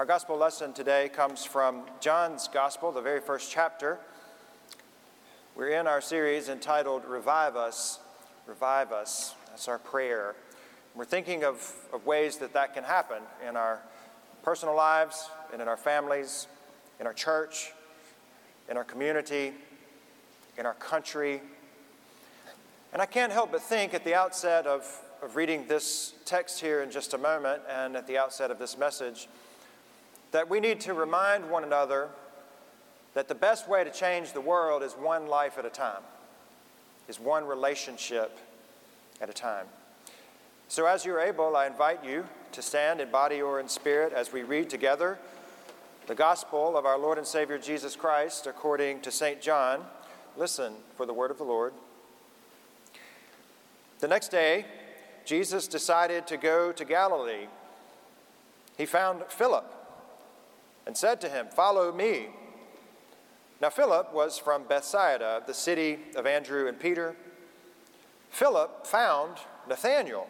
Our gospel lesson today comes from John's gospel, the very first chapter. We're in our series entitled Revive Us, Revive Us. That's our prayer. We're thinking of, of ways that that can happen in our personal lives and in our families, in our church, in our community, in our country. And I can't help but think at the outset of, of reading this text here in just a moment and at the outset of this message that we need to remind one another that the best way to change the world is one life at a time, is one relationship at a time. So, as you're able, I invite you to stand in body or in spirit as we read together the gospel of our Lord and Savior Jesus Christ according to St. John. Listen for the word of the Lord. The next day, Jesus decided to go to Galilee. He found Philip and said to him, Follow me. Now, Philip was from Bethsaida, the city of Andrew and Peter. Philip found Nathanael.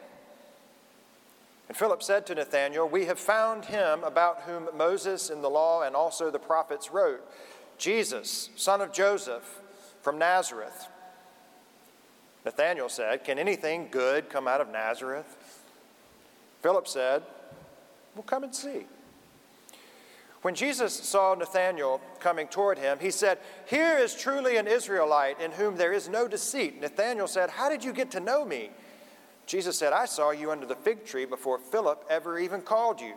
And Philip said to Nathanael, We have found him about whom Moses in the law and also the prophets wrote, Jesus, son of Joseph, from Nazareth. Nathanael said, Can anything good come out of Nazareth? Philip said, Well, come and see. When Jesus saw Nathanael coming toward him, he said, Here is truly an Israelite in whom there is no deceit. Nathanael said, How did you get to know me? Jesus said, I saw you under the fig tree before Philip ever even called you.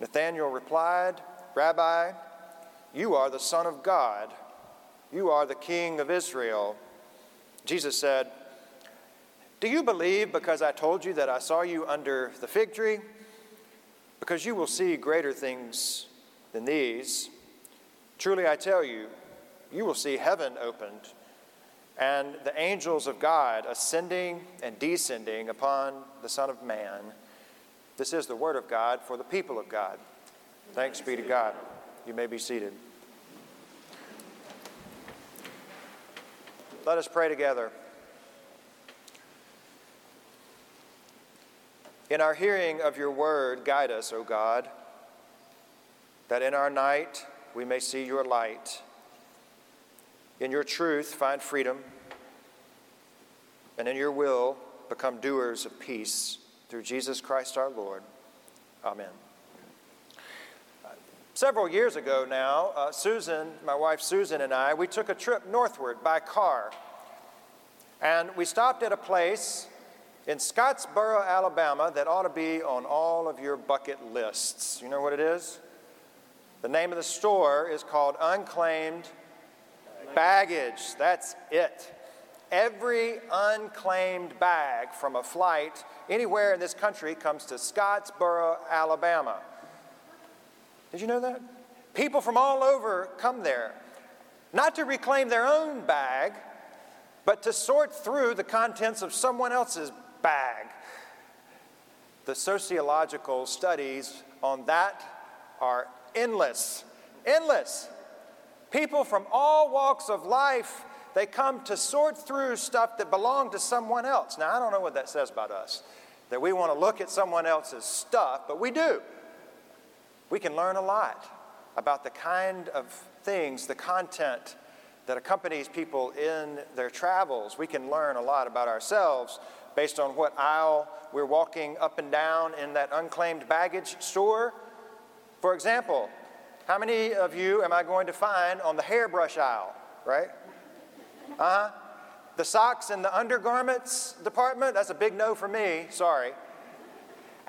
Nathanael replied, Rabbi, you are the Son of God. You are the King of Israel. Jesus said, Do you believe because I told you that I saw you under the fig tree? Because you will see greater things than these. Truly, I tell you, you will see heaven opened and the angels of God ascending and descending upon the Son of Man. This is the word of God for the people of God. Thanks be to God. You may be seated. Let us pray together. In our hearing of your word, guide us, O God, that in our night we may see your light. In your truth, find freedom, and in your will, become doers of peace through Jesus Christ our Lord. Amen. Several years ago now, uh, Susan, my wife Susan, and I, we took a trip northward by car. And we stopped at a place in Scottsboro, Alabama, that ought to be on all of your bucket lists. You know what it is? The name of the store is called Unclaimed Baggage. That's it. Every unclaimed bag from a flight anywhere in this country comes to Scottsboro, Alabama. Did you know that? People from all over come there, not to reclaim their own bag, but to sort through the contents of someone else's bag. The sociological studies on that are endless. Endless. People from all walks of life, they come to sort through stuff that belonged to someone else. Now, I don't know what that says about us, that we want to look at someone else's stuff, but we do. We can learn a lot about the kind of things, the content that accompanies people in their travels. We can learn a lot about ourselves based on what aisle we're walking up and down in that unclaimed baggage store. For example, how many of you am I going to find on the hairbrush aisle, right? Uh huh. The socks and the undergarments department, that's a big no for me, sorry.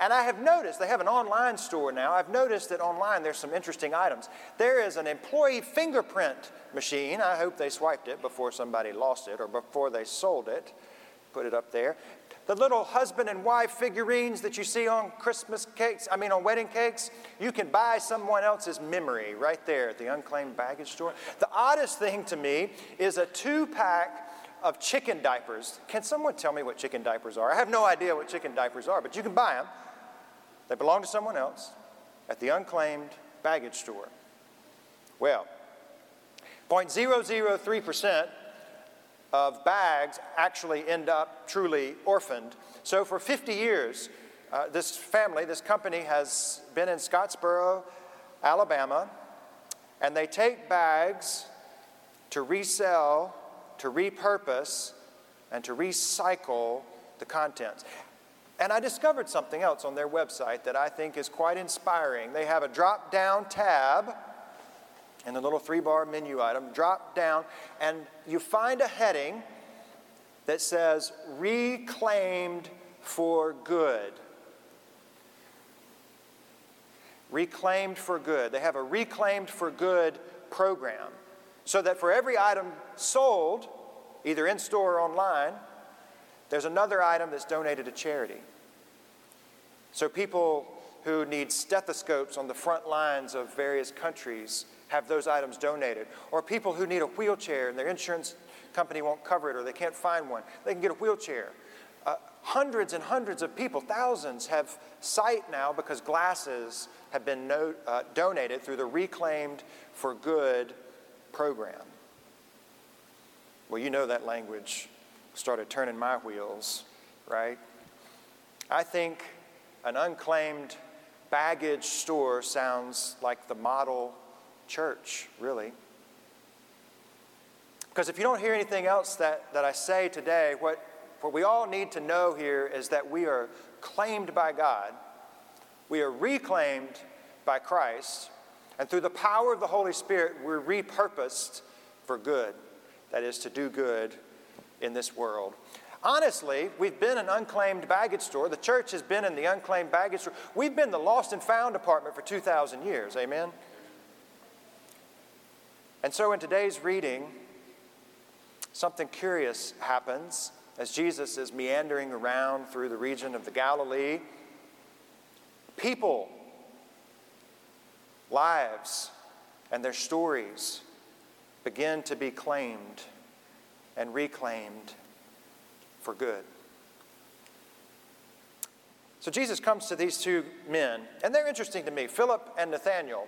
And I have noticed, they have an online store now. I've noticed that online there's some interesting items. There is an employee fingerprint machine. I hope they swiped it before somebody lost it or before they sold it put it up there. The little husband and wife figurines that you see on Christmas cakes, I mean on wedding cakes, you can buy someone else's memory right there at the unclaimed baggage store. The oddest thing to me is a two pack of chicken diapers. Can someone tell me what chicken diapers are? I have no idea what chicken diapers are, but you can buy them. They belong to someone else at the unclaimed baggage store. Well, 0.003% of bags actually end up truly orphaned. So for 50 years, uh, this family, this company has been in Scottsboro, Alabama, and they take bags to resell, to repurpose, and to recycle the contents. And I discovered something else on their website that I think is quite inspiring. They have a drop down tab in the little three bar menu item, drop down, and you find a heading that says Reclaimed for Good. Reclaimed for Good. They have a Reclaimed for Good program so that for every item sold, either in store or online, there's another item that's donated to charity. So people who need stethoscopes on the front lines of various countries have those items donated. Or people who need a wheelchair and their insurance company won't cover it or they can't find one, they can get a wheelchair. Uh, hundreds and hundreds of people, thousands, have sight now because glasses have been no, uh, donated through the Reclaimed for Good program. Well, you know that language started turning my wheels, right? I think an unclaimed baggage store sounds like the model church, really. Because if you don't hear anything else that, that I say today, what, what we all need to know here is that we are claimed by God, we are reclaimed by Christ, and through the power of the Holy Spirit, we're repurposed for good. That is, to do good in this world. Honestly, we've been an unclaimed baggage store. The church has been in the unclaimed baggage store. We've been the lost and found department for 2,000 years. Amen? And so in today's reading, something curious happens as Jesus is meandering around through the region of the Galilee. People, lives, and their stories begin to be claimed and reclaimed for good. So Jesus comes to these two men, and they're interesting to me Philip and Nathaniel.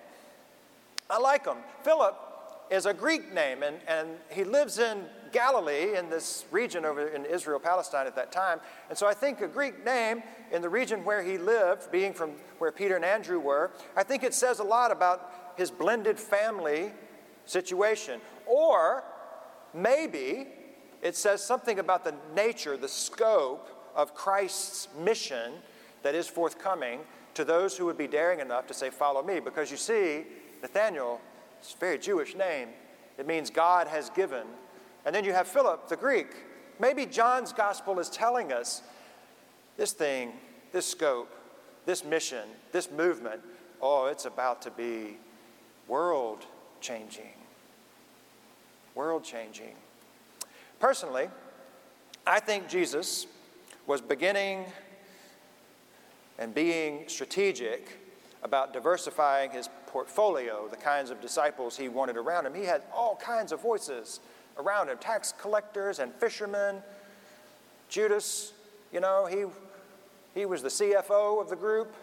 I like them. Philip is a Greek name, and, and he lives in Galilee, in this region over in Israel, Palestine at that time. And so I think a Greek name in the region where he lived, being from where Peter and Andrew were, I think it says a lot about his blended family situation. Or maybe it says something about the nature, the scope of Christ's mission that is forthcoming to those who would be daring enough to say, Follow me. Because you see, Nathaniel, it's a very Jewish name. It means God has given. And then you have Philip, the Greek. Maybe John's gospel is telling us this thing, this scope, this mission, this movement, oh, it's about to be world changing. World changing. Personally, I think Jesus was beginning and being strategic about diversifying his portfolio, the kinds of disciples he wanted around him. He had all kinds of voices around him tax collectors and fishermen. Judas, you know, he, he was the CFO of the group.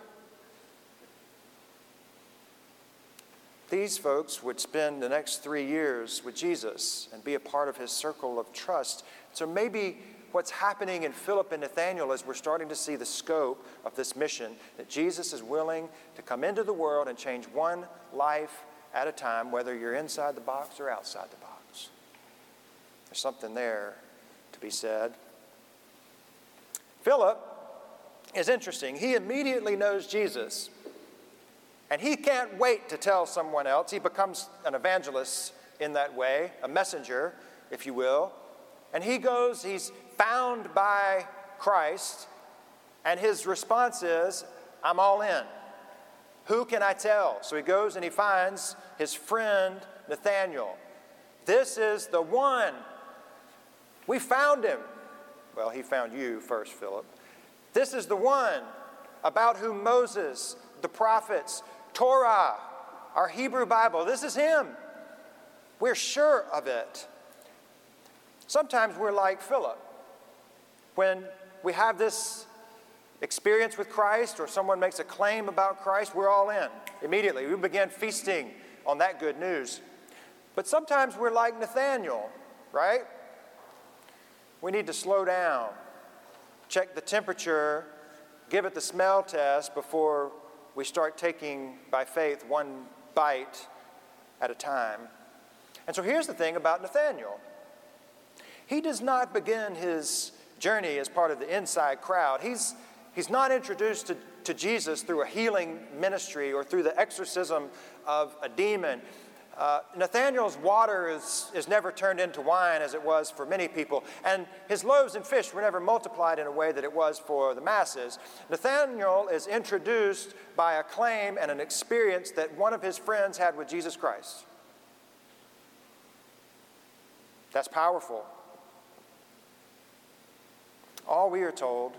These folks would spend the next three years with Jesus and be a part of his circle of trust. So maybe what's happening in Philip and Nathaniel is we're starting to see the scope of this mission that Jesus is willing to come into the world and change one life at a time, whether you're inside the box or outside the box. There's something there to be said. Philip is interesting. He immediately knows Jesus. And he can't wait to tell someone else. He becomes an evangelist in that way, a messenger, if you will. And he goes, he's found by Christ, and his response is, I'm all in. Who can I tell? So he goes and he finds his friend Nathaniel. This is the one. We found him. Well, he found you first, Philip. This is the one about whom Moses, the prophets, Torah, our Hebrew Bible. This is Him. We're sure of it. Sometimes we're like Philip. When we have this experience with Christ or someone makes a claim about Christ, we're all in immediately. We begin feasting on that good news. But sometimes we're like Nathaniel, right? We need to slow down, check the temperature, give it the smell test before we start taking by faith one bite at a time. And so here's the thing about Nathaniel he does not begin his journey as part of the inside crowd. He's, he's not introduced to, to Jesus through a healing ministry or through the exorcism of a demon. Uh, Nathaniel's water is, is never turned into wine as it was for many people, and his loaves and fish were never multiplied in a way that it was for the masses. Nathaniel is introduced by a claim and an experience that one of his friends had with Jesus Christ. That's powerful. All we are told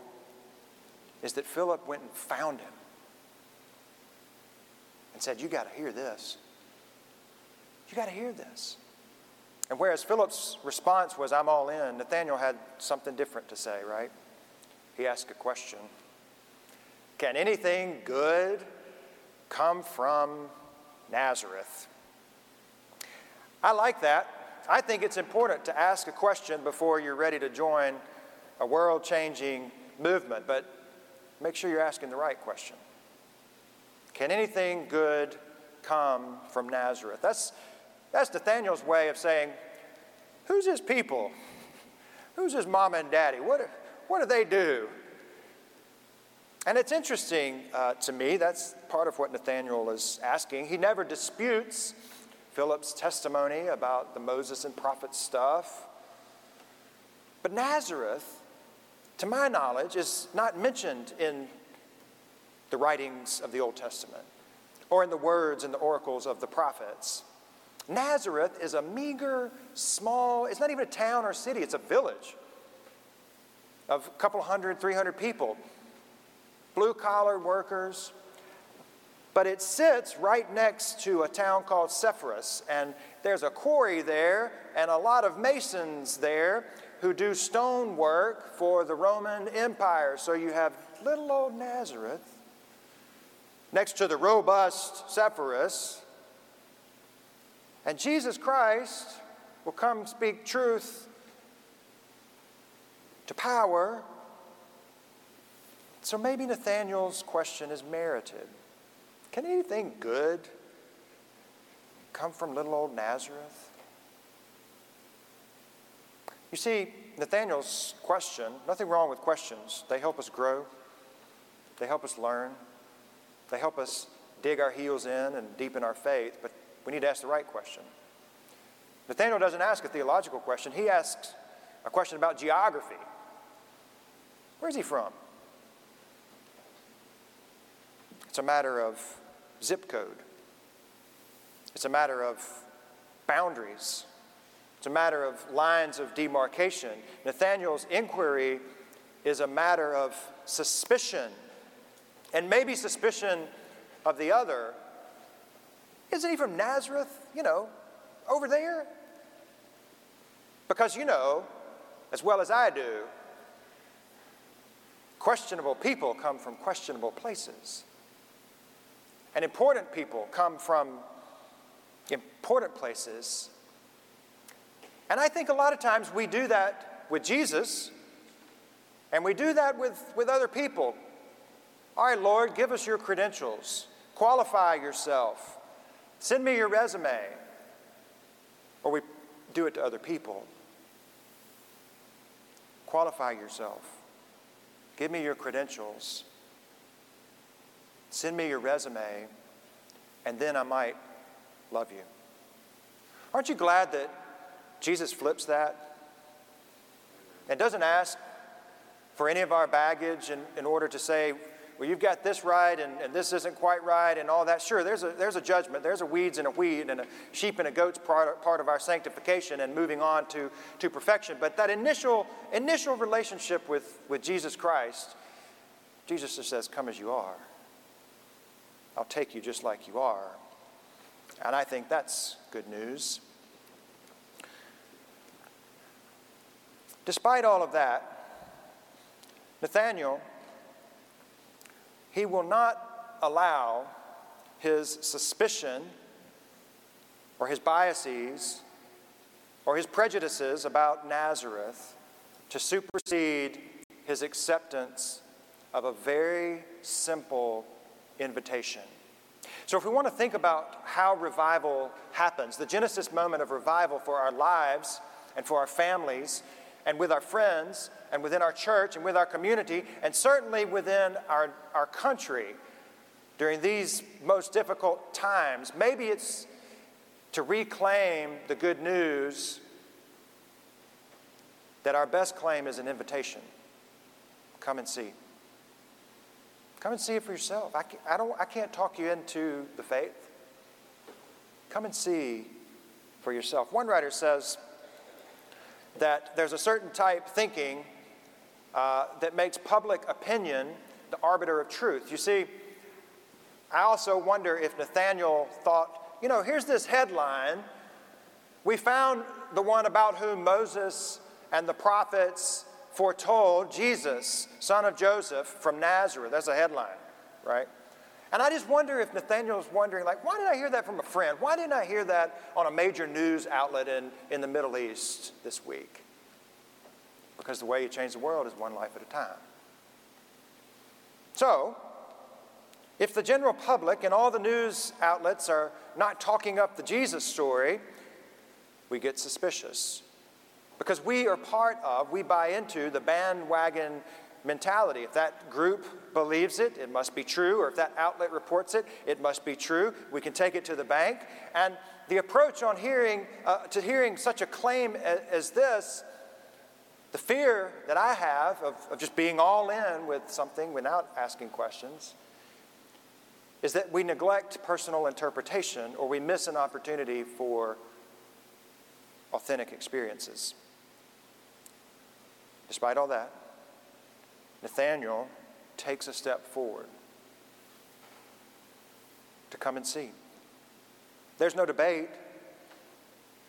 is that Philip went and found him and said, You got to hear this. You got to hear this. And whereas Philip's response was, I'm all in, Nathaniel had something different to say, right? He asked a question Can anything good come from Nazareth? I like that. I think it's important to ask a question before you're ready to join a world changing movement, but make sure you're asking the right question. Can anything good come from Nazareth? That's, that's Nathaniel's way of saying, Who's his people? Who's his mom and daddy? What, what do they do? And it's interesting uh, to me, that's part of what Nathaniel is asking. He never disputes Philip's testimony about the Moses and prophet stuff. But Nazareth to my knowledge, is not mentioned in the writings of the Old Testament or in the words and the oracles of the prophets. Nazareth is a meager, small, it's not even a town or city, it's a village of a couple hundred, 300 people, blue collar workers. But it sits right next to a town called Sepphoris, and there's a quarry there and a lot of masons there who do stone work for the Roman Empire. So you have little old Nazareth next to the robust Sepphoris. And Jesus Christ will come speak truth to power. So maybe Nathaniel's question is merited. Can anything good come from little old Nazareth? You see, Nathaniel's question, nothing wrong with questions. They help us grow, they help us learn, they help us dig our heels in and deepen our faith, but we need to ask the right question. Nathaniel doesn't ask a theological question, he asks a question about geography. Where's he from? It's a matter of zip code. It's a matter of boundaries. It's a matter of lines of demarcation. Nathaniel's inquiry is a matter of suspicion, and maybe suspicion of the other. Isn't he from Nazareth? You know, over there? Because you know, as well as I do, questionable people come from questionable places. And important people come from important places and I think a lot of times we do that with Jesus, and we do that with, with other people. All right, Lord, give us your credentials, qualify yourself, send me your resume. Or we do it to other people. Qualify yourself, give me your credentials, send me your resume, and then I might love you. Aren't you glad that Jesus flips that and doesn't ask for any of our baggage in, in order to say, well, you've got this right and, and this isn't quite right and all that. Sure, there's a, there's a judgment. There's a weeds and a weed and a sheep and a goat's part, part of our sanctification and moving on to, to perfection. But that initial, initial relationship with, with Jesus Christ, Jesus just says, Come as you are. I'll take you just like you are. And I think that's good news. Despite all of that, Nathaniel, he will not allow his suspicion or his biases or his prejudices about Nazareth to supersede his acceptance of a very simple invitation. So, if we want to think about how revival happens, the Genesis moment of revival for our lives and for our families and with our friends and within our church and with our community and certainly within our, our country during these most difficult times, maybe it's to reclaim the good news that our best claim is an invitation. Come and see. Come and see it for yourself. I, can't, I, don't, I can't talk you into the faith. Come and see for yourself. One writer says that there's a certain type thinking uh, that makes public opinion the arbiter of truth. You see, I also wonder if Nathaniel thought, you know, here's this headline. We found the one about whom Moses and the prophets foretold Jesus, son of Joseph from Nazareth. That's a headline, right? And I just wonder if Nathaniel wondering, like, why did I hear that from a friend? Why didn't I hear that on a major news outlet in, in the Middle East this week? Because the way you change the world is one life at a time. So, if the general public and all the news outlets are not talking up the Jesus story, we get suspicious. Because we are part of, we buy into the bandwagon mentality. If that group believes it, it must be true. Or if that outlet reports it, it must be true. We can take it to the bank. And the approach on hearing, uh, to hearing such a claim as, as, this, the fear that I have of, of just being all in with something without asking questions, is that we neglect personal interpretation or we miss an opportunity for authentic experiences. Despite all that, Nathaniel takes a step forward to come and see. There's no debate.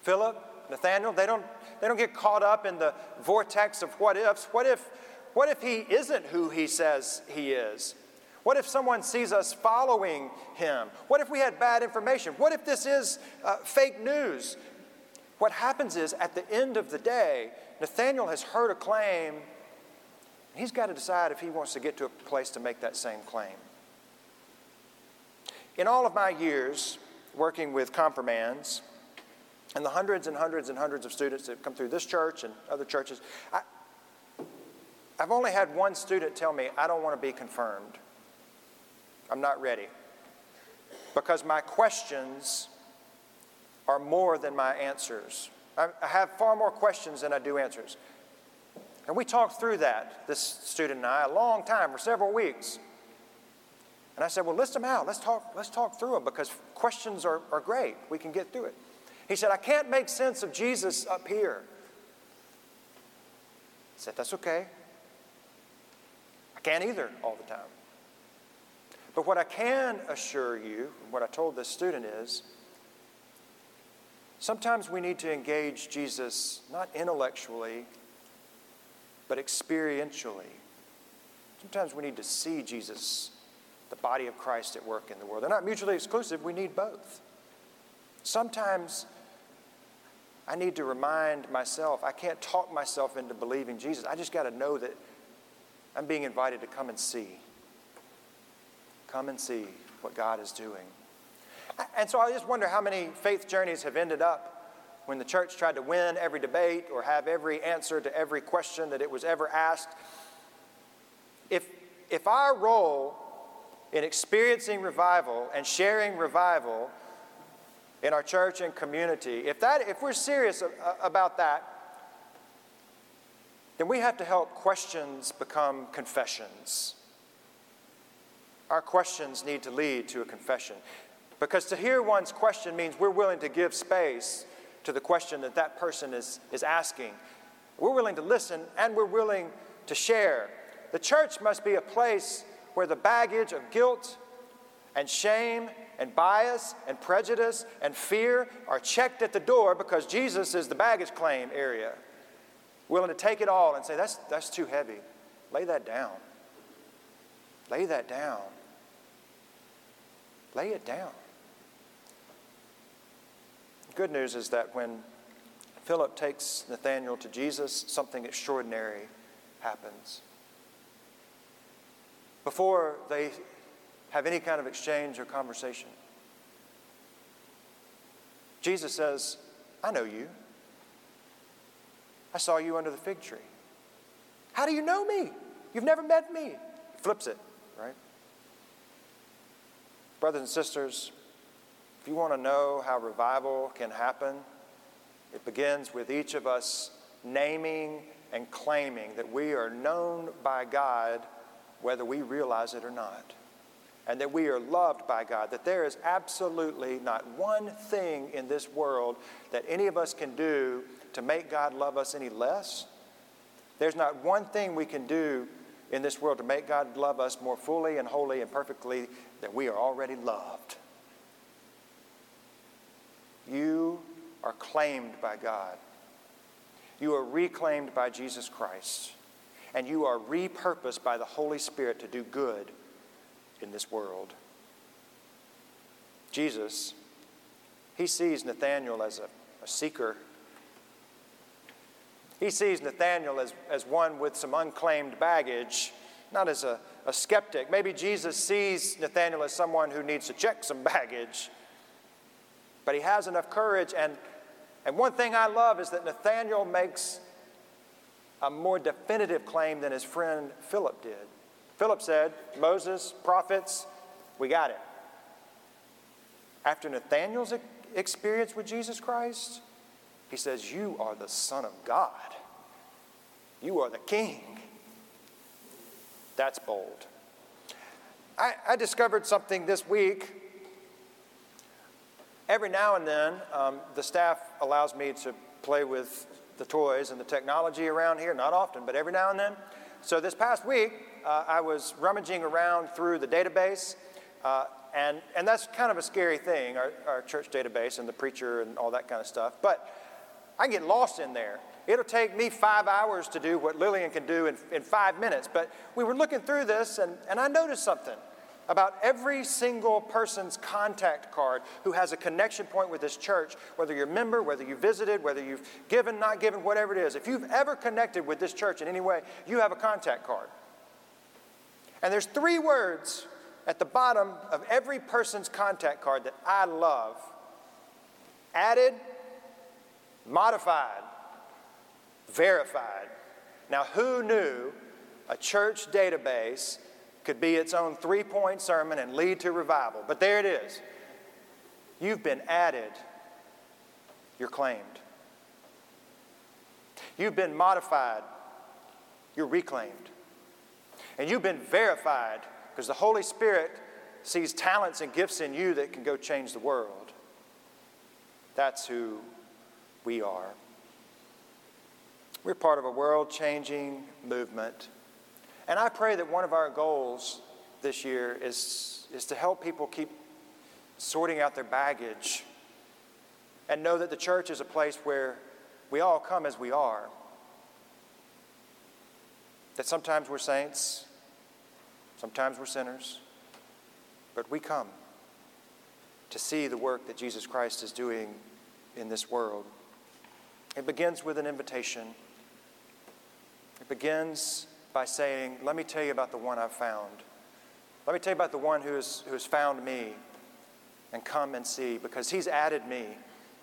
Philip, Nathaniel, they don't, they don't get caught up in the vortex of what ifs. What if, what if he isn't who he says he is? What if someone sees us following him? What if we had bad information? What if this is uh, fake news? What happens is, at the end of the day, Nathaniel has heard a claim, he's got to decide if he wants to get to a place to make that same claim. In all of my years working with confirmands, and the hundreds and hundreds and hundreds of students that come through this church and other churches, I, I've only had one student tell me, I don't want to be confirmed. I'm not ready. Because my questions are more than my answers. I, have far more questions than I do answers. And we talked through that, this student and I, a long time, for several weeks. And I said, Well, list them out. Let's talk, let's talk through them because questions are, are great. We can get through it. He said, I can't make sense of Jesus up here. I said, That's okay. I can't either all the time. But what I can assure you, what I told this student is, Sometimes we need to engage Jesus not intellectually, but experientially. Sometimes we need to see Jesus, the body of Christ at work in the world. They're not mutually exclusive, we need both. Sometimes I need to remind myself, I can't talk myself into believing Jesus. I just got to know that I'm being invited to come and see. Come and see what God is doing. And so I just wonder how many faith journeys have ended up when the church tried to win every debate or have every answer to every question that it was ever asked. If, if our role in experiencing revival and sharing revival in our church and community, if, that, if we're serious about that, then we have to help questions become confessions. Our questions need to lead to a confession. Because to hear one's question means we're willing to give space to the question that that person is, is asking. We're willing to listen and we're willing to share. The church must be a place where the baggage of guilt and shame and bias and prejudice and fear are checked at the door because Jesus is the baggage claim area. Willing to take it all and say, that's, that's too heavy. Lay that down. Lay that down. Lay it down. Good news is that when Philip takes Nathanael to Jesus, something extraordinary happens. before they have any kind of exchange or conversation. Jesus says, I know you. I saw you under the fig tree. How do you know me? You've never met me. Flips it, right? Brothers and sisters, if you want to know how revival can happen, it begins with each of us naming and claiming that we are known by God whether we realize it or not and that we are loved by God, that there is absolutely not one thing in this world that any of us can do to make God love us any less. There's not one thing we can do in this world to make God love us more fully and wholly and perfectly that we are already loved. You are claimed by God. You are reclaimed by Jesus Christ. And you are repurposed by the Holy Spirit to do good in this world. Jesus, he sees Nathanael as a, a seeker. He sees Nathanael as, as one with some unclaimed baggage, not as a, a skeptic. Maybe Jesus sees Nathanael as someone who needs to check some baggage. But he has enough courage. And, and one thing I love is that Nathanael makes a more definitive claim than his friend Philip did. Philip said, Moses, prophets, we got it. After Nathanael's experience with Jesus Christ, he says, You are the Son of God. You are the King. That's bold. I, I discovered something this week. Every now and then, um, the staff allows me to play with the toys and the technology around here. Not often, but every now and then. So this past week, uh, I was rummaging around through the database, uh, and, and that's kind of a scary thing, our, our church database and the preacher and all that kind of stuff. But I get lost in there. It'll take me five hours to do what Lillian can do in, in five minutes. But we were looking through this, and, and I noticed something about every single person's contact card who has a connection point with this church, whether you're a member, whether you visited, whether you've given, not given, whatever it is. If you've ever connected with this church in any way, you have a contact card. And there's three words at the bottom of every person's contact card that I love added, modified, verified. Now, who knew a church database could be its own three point sermon and lead to revival? But there it is. You've been added, you're claimed. You've been modified, you're reclaimed. And you've been verified because the Holy Spirit sees talents and gifts in you that can go change the world. That's who we are. We're part of a world changing movement. And I pray that one of our goals this year is, is to help people keep sorting out their baggage and know that the church is a place where we all come as we are. That sometimes we're saints, sometimes we're sinners, but we come to see the work that Jesus Christ is doing in this world. It begins with an invitation. It begins by saying, Let me tell you about the one I've found. Let me tell you about the one who has, who has found me and come and see because he's added me,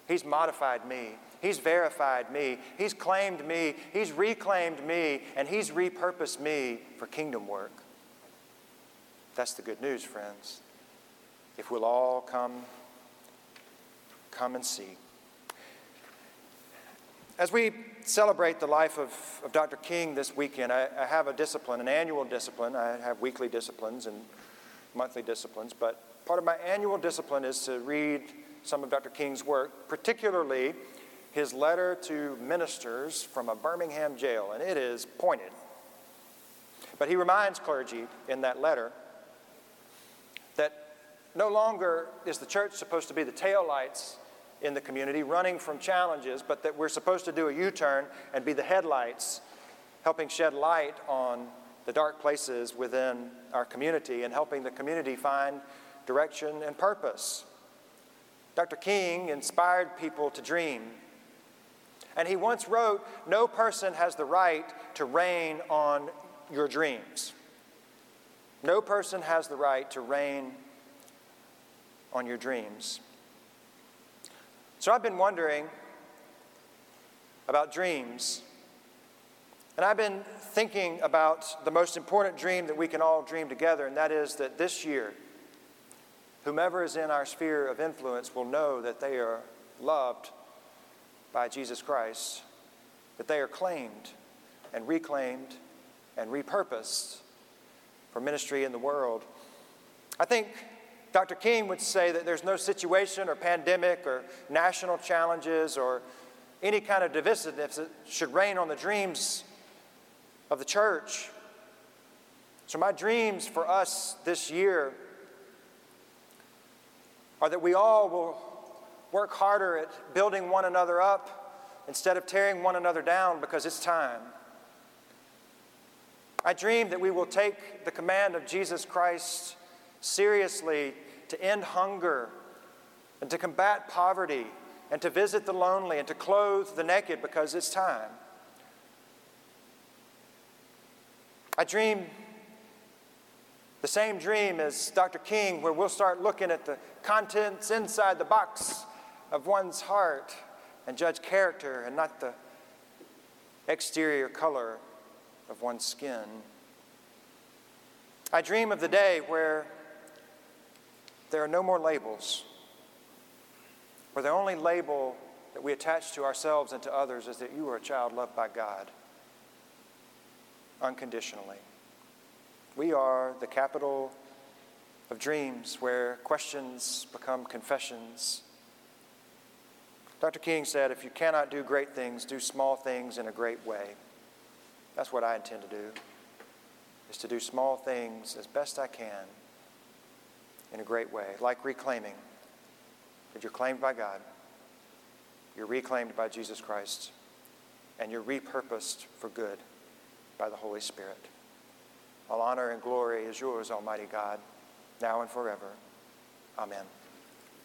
he's modified me, He's verified me. He's claimed me. He's reclaimed me. And He's repurposed me for kingdom work. That's the good news, friends. If we'll all come, come and see. As we celebrate the life of, of Dr. King this weekend, I, I have a discipline, an annual discipline. I have weekly disciplines and monthly disciplines, but part of my annual discipline is to read some of Dr. King's work, particularly his letter to ministers from a Birmingham jail, and it is pointed. But he reminds clergy in that letter that no longer is the church supposed to be the taillights in the community running from challenges, but that we're supposed to do a U turn and be the headlights, helping shed light on the dark places within our community and helping the community find direction and purpose. Dr. King inspired people to dream and he once wrote, No person has the right to rain on your dreams. No person has the right to rain on your dreams. So I've been wondering about dreams. And I've been thinking about the most important dream that we can all dream together, and that is that this year, whomever is in our sphere of influence will know that they are loved by Jesus Christ, that they are claimed and reclaimed and repurposed for ministry in the world. I think Dr. King would say that there's no situation or pandemic or national challenges or any kind of divisiveness that should rain on the dreams of the church. So, my dreams for us this year are that we all will work harder at building one another up instead of tearing one another down because it's time. I dream that we will take the command of Jesus Christ seriously to end hunger and to combat poverty and to visit the lonely and to clothe the naked because it's time. I dream the same dream as Dr. King, where we'll start looking at the contents inside the box of one's heart and judge character and not the exterior color of one's skin. I dream of the day where there are no more labels, where the only label that we attach to ourselves and to others is that you are a child loved by God unconditionally. We are the capital of dreams where questions become confessions. Dr. King said, if you cannot do great things, do small things in a great way. That's what I intend to do, is to do small things as best I can in a great way, like reclaiming. That you're claimed by God, you're reclaimed by Jesus Christ, and you're repurposed for good by the Holy Spirit. All honor and glory is yours, Almighty God, now and forever. Amen.